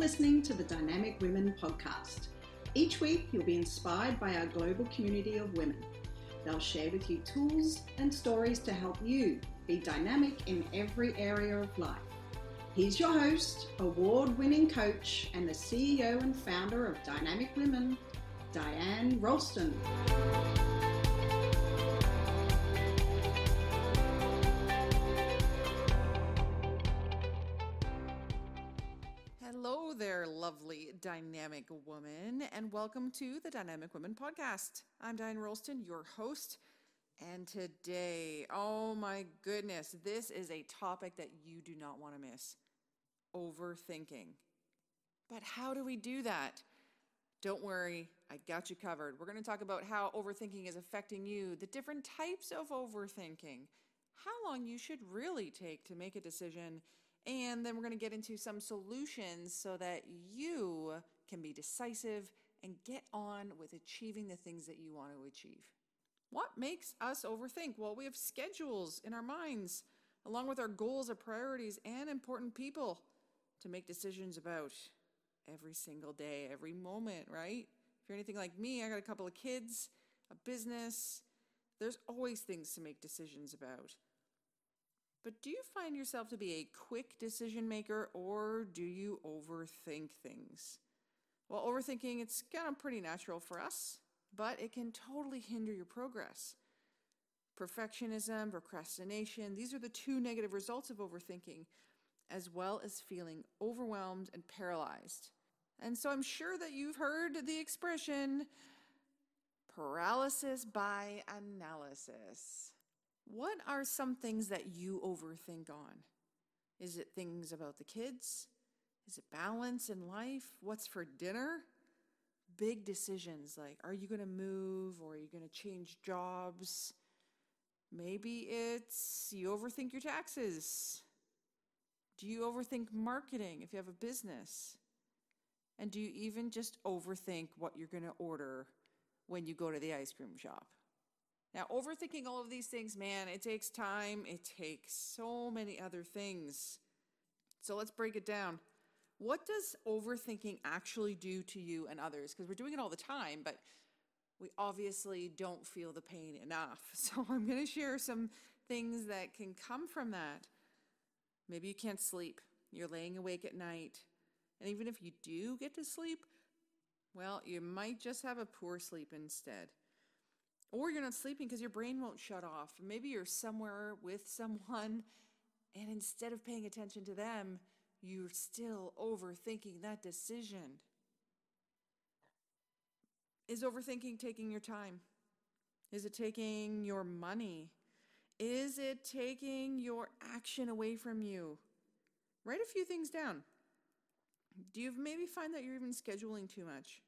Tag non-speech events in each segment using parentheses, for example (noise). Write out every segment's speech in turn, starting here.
listening to the Dynamic Women podcast. Each week, you'll be inspired by our global community of women. They'll share with you tools and stories to help you be dynamic in every area of life. He's your host, award winning coach, and the CEO and founder of Dynamic Women, Diane Ralston. Hello there, lovely dynamic woman, and welcome to the Dynamic Women Podcast. I'm Diane Ralston, your host. And today, oh my goodness, this is a topic that you do not want to miss overthinking. But how do we do that? Don't worry, I got you covered. We're going to talk about how overthinking is affecting you, the different types of overthinking, how long you should really take to make a decision, and then we're going to get into some solutions so that you can be decisive and get on with achieving the things that you want to achieve. What makes us overthink? Well, we have schedules in our minds, along with our goals, our priorities, and important people to make decisions about every single day, every moment, right? If you're anything like me, I got a couple of kids, a business. There's always things to make decisions about. But do you find yourself to be a quick decision maker or do you overthink things? Well, overthinking, it's kind of pretty natural for us but it can totally hinder your progress. Perfectionism, procrastination, these are the two negative results of overthinking, as well as feeling overwhelmed and paralyzed. And so I'm sure that you've heard the expression paralysis by analysis. What are some things that you overthink on? Is it things about the kids? Is it balance in life? What's for dinner? big decisions like are you going to move or are you going to change jobs? Maybe it's you overthink your taxes. Do you overthink marketing if you have a business? And do you even just overthink what you're going to order when you go to the ice cream shop? Now, overthinking all of these things, man, it takes time. It takes so many other things. So let's break it down. What does overthinking actually do to you and others? Because we're doing it all the time, but we obviously don't feel the pain enough. (laughs) So I'm going to share some things that can come from that. Maybe you can't sleep, you're laying awake at night. And even if you do get to sleep, well, you might just have a poor sleep instead. Or you're not sleeping because your brain won't shut off. Maybe you're somewhere with someone, and instead of paying attention to them, you're still overthinking that decision. Is overthinking taking your time? Is it taking your money? Is it taking your action away from you? Write a few things down. Do you maybe find that you're even scheduling too much?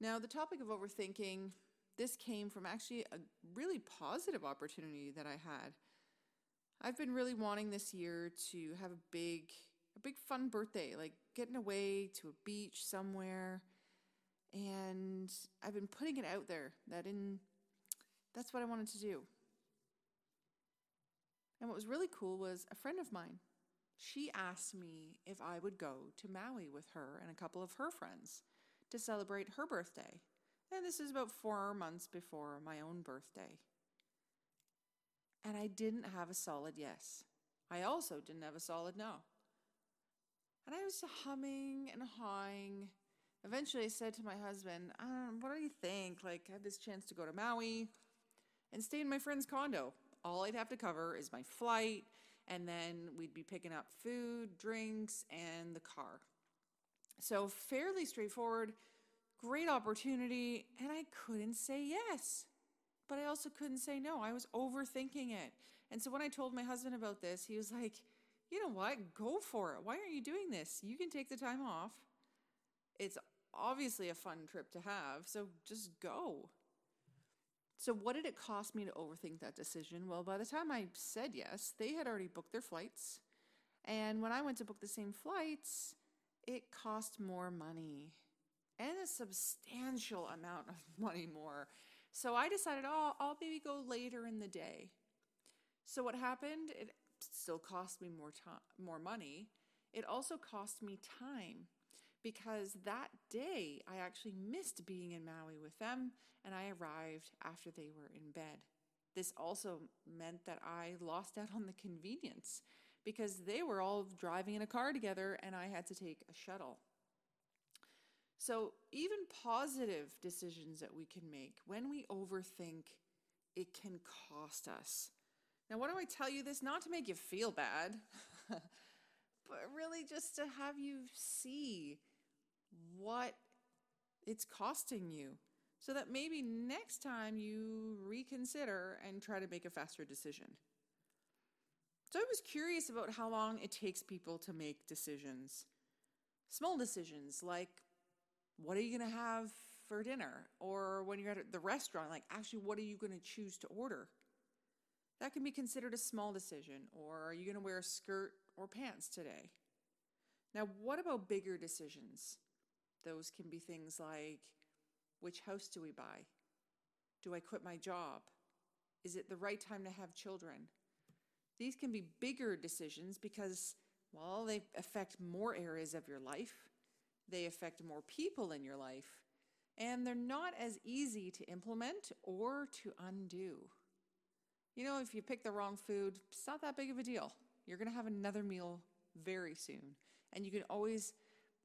Now, the topic of overthinking, this came from actually a really positive opportunity that I had. I've been really wanting this year to have a big a big fun birthday, like getting away to a beach somewhere. And I've been putting it out there that in that's what I wanted to do. And what was really cool was a friend of mine. She asked me if I would go to Maui with her and a couple of her friends to celebrate her birthday. And this is about four months before my own birthday. And I didn't have a solid yes. I also didn't have a solid no. And I was humming and hawing. Eventually, I said to my husband, um, What do you think? Like, I had this chance to go to Maui and stay in my friend's condo. All I'd have to cover is my flight, and then we'd be picking up food, drinks, and the car. So, fairly straightforward, great opportunity, and I couldn't say yes. But I also couldn't say no. I was overthinking it. And so, when I told my husband about this, he was like, you know what? Go for it. Why aren't you doing this? You can take the time off. It's obviously a fun trip to have, so just go. So, what did it cost me to overthink that decision? Well, by the time I said yes, they had already booked their flights. And when I went to book the same flights, it cost more money and a substantial amount of (laughs) money more. So I decided, oh, I'll maybe go later in the day. So what happened? It still cost me more time, more money. It also cost me time because that day I actually missed being in Maui with them and I arrived after they were in bed. This also meant that I lost out on the convenience because they were all driving in a car together and I had to take a shuttle. So, even positive decisions that we can make, when we overthink, it can cost us. Now, why do I tell you this? Not to make you feel bad, (laughs) but really just to have you see what it's costing you so that maybe next time you reconsider and try to make a faster decision. So I was curious about how long it takes people to make decisions. Small decisions like what are you going to have for dinner? Or when you're at the restaurant, like actually, what are you going to choose to order? That can be considered a small decision. Or are you going to wear a skirt or pants today? Now, what about bigger decisions? Those can be things like which house do we buy? Do I quit my job? Is it the right time to have children? These can be bigger decisions because, well, they affect more areas of your life, they affect more people in your life, and they're not as easy to implement or to undo. You know, if you pick the wrong food, it's not that big of a deal. You're going to have another meal very soon, and you can always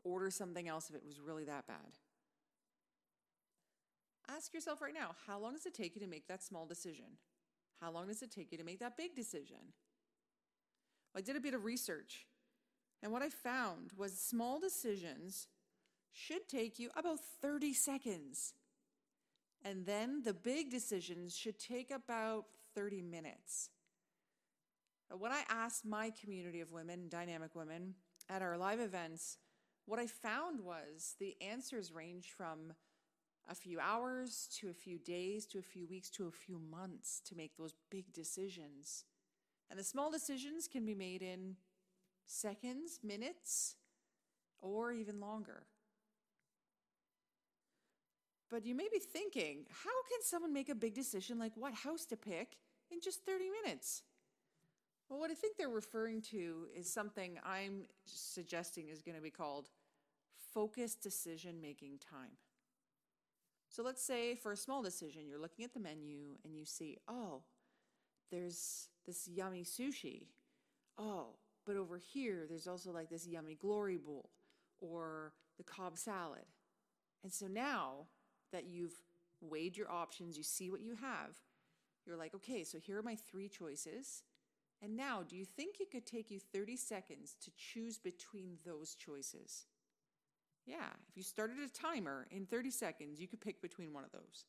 order something else if it was really that bad. Ask yourself right now how long does it take you to make that small decision? How long does it take you to make that big decision? I did a bit of research, and what I found was small decisions should take you about 30 seconds. And then the big decisions should take about 30 minutes. But when I asked my community of women, dynamic women, at our live events, what I found was the answers range from a few hours to a few days to a few weeks to a few months to make those big decisions. And the small decisions can be made in seconds, minutes, or even longer. But you may be thinking, how can someone make a big decision like what house to pick in just 30 minutes? Well, what I think they're referring to is something I'm suggesting is going to be called focused decision making time. So let's say for a small decision, you're looking at the menu and you see, oh, there's this yummy sushi. Oh, but over here, there's also like this yummy glory bowl or the Cobb salad. And so now that you've weighed your options, you see what you have, you're like, okay, so here are my three choices. And now, do you think it could take you 30 seconds to choose between those choices? Yeah, if you started a timer in 30 seconds, you could pick between one of those.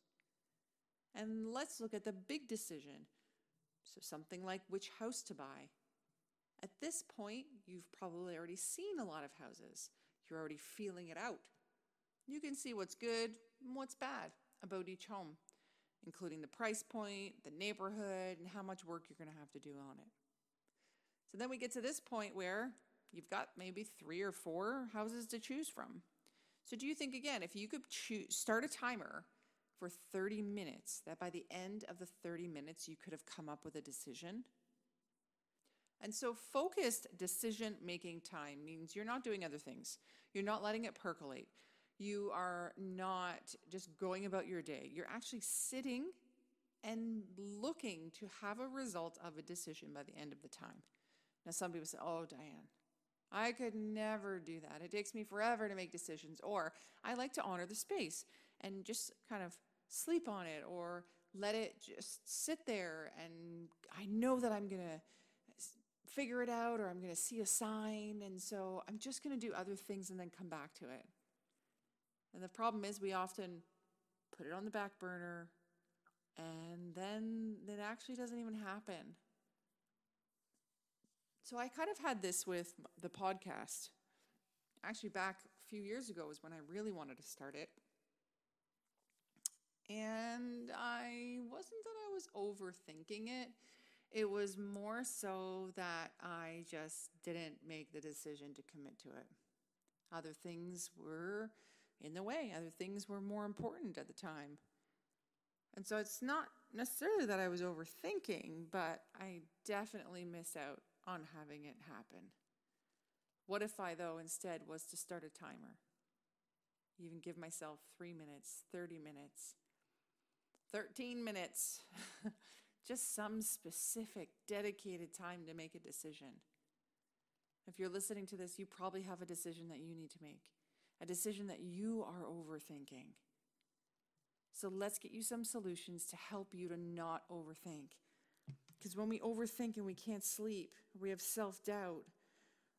And let's look at the big decision. So, something like which house to buy. At this point, you've probably already seen a lot of houses. You're already feeling it out. You can see what's good and what's bad about each home, including the price point, the neighborhood, and how much work you're going to have to do on it. So then we get to this point where you've got maybe three or four houses to choose from. So do you think again, if you could choose, start a timer for 30 minutes, that by the end of the 30 minutes you could have come up with a decision? And so focused decision making time means you're not doing other things. You're not letting it percolate. You are not just going about your day. You're actually sitting and looking to have a result of a decision by the end of the time. Now, some people say, Oh, Diane, I could never do that. It takes me forever to make decisions. Or I like to honor the space and just kind of sleep on it or let it just sit there. And I know that I'm going to figure it out or I'm going to see a sign. And so I'm just going to do other things and then come back to it. And the problem is, we often put it on the back burner and then it actually doesn't even happen. So I kind of had this with the podcast. Actually, back a few years ago was when I really wanted to start it. And I wasn't that I was overthinking it. It was more so that I just didn't make the decision to commit to it. Other things were in the way, other things were more important at the time. And so it's not necessarily that I was overthinking, but I definitely missed out on having it happen. What if I, though, instead was to start a timer even give myself three minutes, 30 minutes, 13 minutes, (laughs) just some specific, dedicated time to make a decision. If you're listening to this, you probably have a decision that you need to make, a decision that you are overthinking. So let's get you some solutions to help you to not overthink. Because when we overthink and we can't sleep, we have self doubt,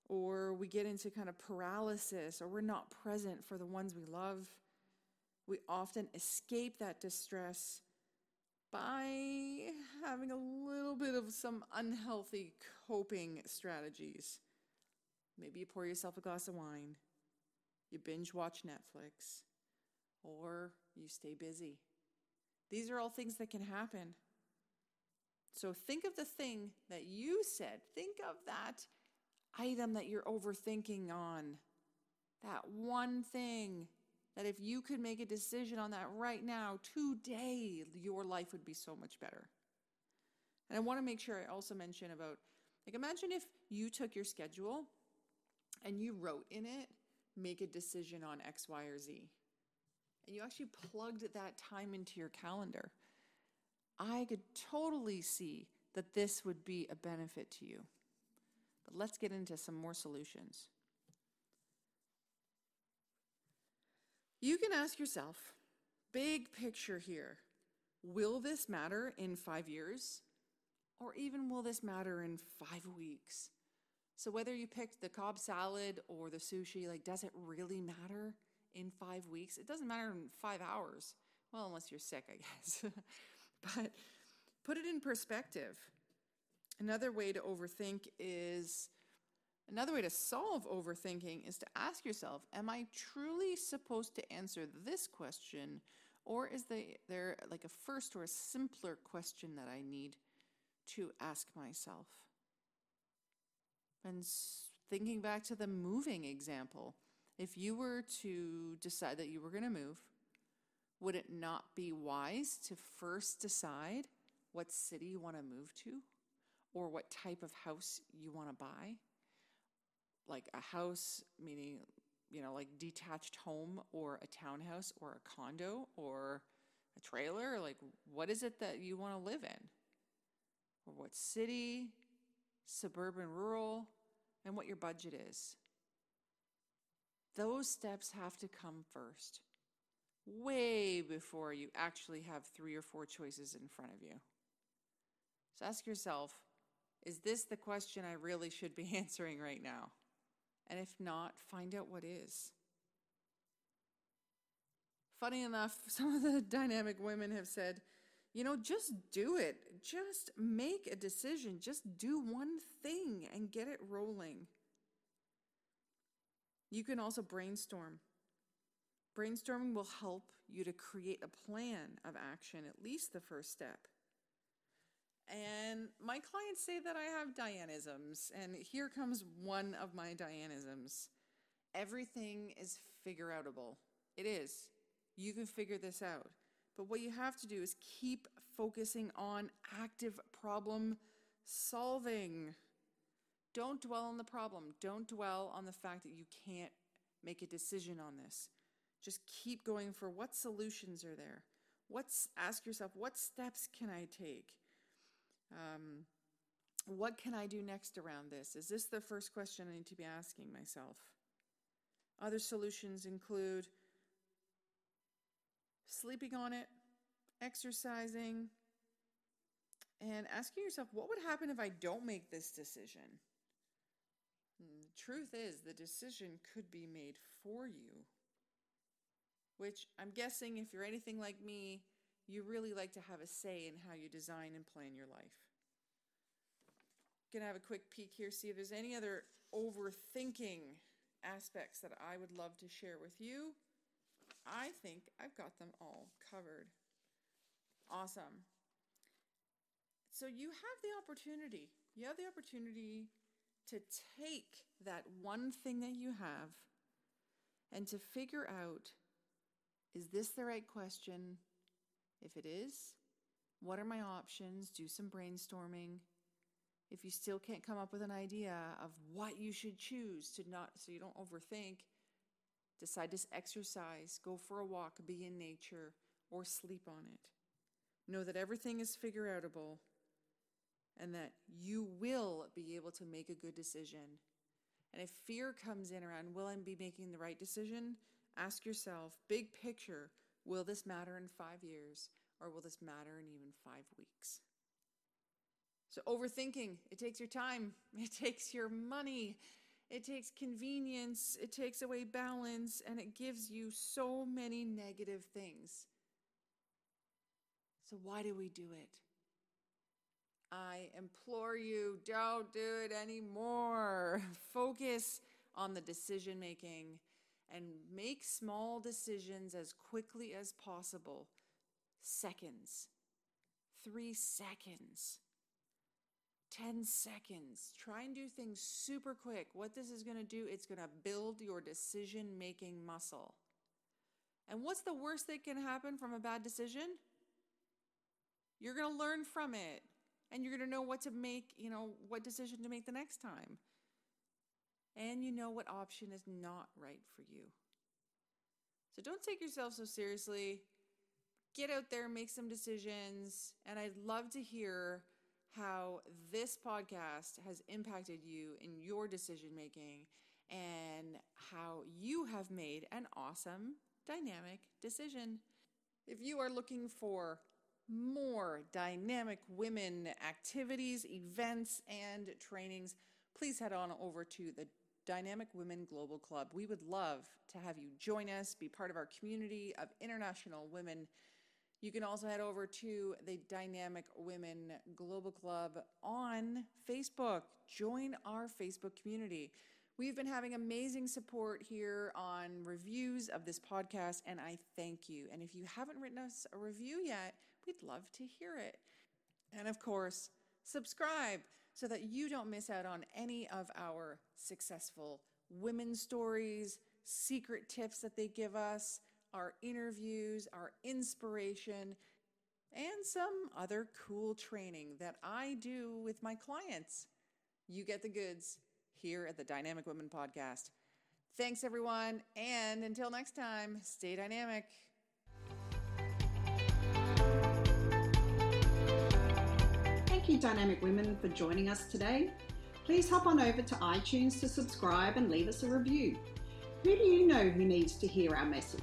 or we get into kind of paralysis, or we're not present for the ones we love, we often escape that distress by having a little bit of some unhealthy coping strategies. Maybe you pour yourself a glass of wine, you binge watch Netflix, or you stay busy. These are all things that can happen. So think of the thing that you said. Think of that item that you're overthinking on. That one thing that if you could make a decision on that right now, today, your life would be so much better. And I want to make sure I also mention about like, imagine if you took your schedule and you wrote in it, make a decision on X, Y, or Z. And you actually plugged that time into your calendar. I could totally see that this would be a benefit to you. But let's get into some more solutions. You can ask yourself, big picture here, will this matter in five years? Or even will this matter in five weeks? So whether you picked the Cobb salad or the sushi, like, does it really matter in five weeks? It doesn't matter in five hours. Well, unless you're sick, I (laughs) guess. but put it in perspective. Another way to overthink is another way to solve overthinking is to ask yourself, am I truly supposed to answer this question? Or is there like a first or a simpler question that I need to ask myself? And thinking back to the moving example, if you were to decide that you were going to move, would it not be wise to first decide what city you want to move to or what type of house you want to buy? Like a house, meaning, you know, like detached home or a townhouse or a condo or a trailer? Like, what is it that you want to live in? Or what city, suburban, rural, and what your budget is. Those steps have to come first, way before you actually have three or four choices in front of you. So ask yourself is this the question I really should be (laughs) answering right now? And if not, find out what is. Funny enough, (laughs) some of the dynamic women have said, you know, just do it. Just make a decision. Just do one thing and get it rolling. You can also brainstorm. Brainstorming will help you to create a plan of action, at least the first step. And my clients say that I have Dianisms, and here comes one of my Dianisms. Everything is figure outable. It is. You can figure this out. But what you have to do is keep focusing on active problem solving. Don't dwell on the problem. Don't dwell on the fact that you can't make a decision on this. Just keep going for what solutions are there. What's ask yourself, what steps can I take? Um, what can I do next around this? Is this the first question I need to be asking myself? Other solutions include sleeping on it, exercising, and asking yourself, what would happen if I don't make this decision? And the truth is, the decision could be made for you. Which I'm guessing, if you're anything like me, you really like to have a say in how you design and plan your life. Gonna have a quick peek here, see if there's any other overthinking aspects that I would love to share with you. I think I've got them all covered. Awesome. So you have the opportunity. You have the opportunity to take that one thing that you have and to figure out is this the right question? If it is, what are my options? Do some brainstorming. If you still can't come up with an idea of what you should choose to not so you don't overthink, decide to exercise, go for a walk, be in nature, or sleep on it. Know that everything is figure outable and that you will be able to make a good decision. And if fear comes in around, will I be making the right decision? Ask yourself, big picture, will this matter in five years or will this matter in even five weeks? So, overthinking, it takes your time, (laughs) it takes your money, it takes convenience, it takes away balance, and it gives you so many negative things. So, why do we do it? I implore you, don't do it anymore. (laughs) Focus on the decision making and make small decisions as quickly as possible. Seconds, three seconds, 10 seconds. Try and do things super quick. What this is going to do, it's going to build your decision making muscle. And what's the worst that can happen from a bad decision? You're going to learn from it and you're going to know what to make, you know, what decision to make the next time. And you know what option is not right for you. So don't take yourself so seriously. Get out there, make some decisions. And I'd love to hear how this podcast has impacted you in your decision making and how you have made an awesome, dynamic decision. If you are looking for more dynamic women activities, events, and trainings, please head on over to the Dynamic Women Global Club. We would love to have you join us, be part of our community of international women. You can also head over to the Dynamic Women Global Club on Facebook. Join our Facebook community. We've been having amazing support here on reviews of this podcast, and I thank you. And if you haven't written us a review yet, We'd love to hear it. And of course, subscribe so that you don't miss out on any of our successful women's stories, secret tips that they give us, our interviews, our inspiration, and some other cool training that I do with my clients. You get the goods here at the Dynamic Women Podcast. Thanks, everyone. And until next time, stay dynamic. Thank you, Dynamic Women, for joining us today. Please hop on over to iTunes to subscribe and leave us a review. Who do you know who needs to hear our message?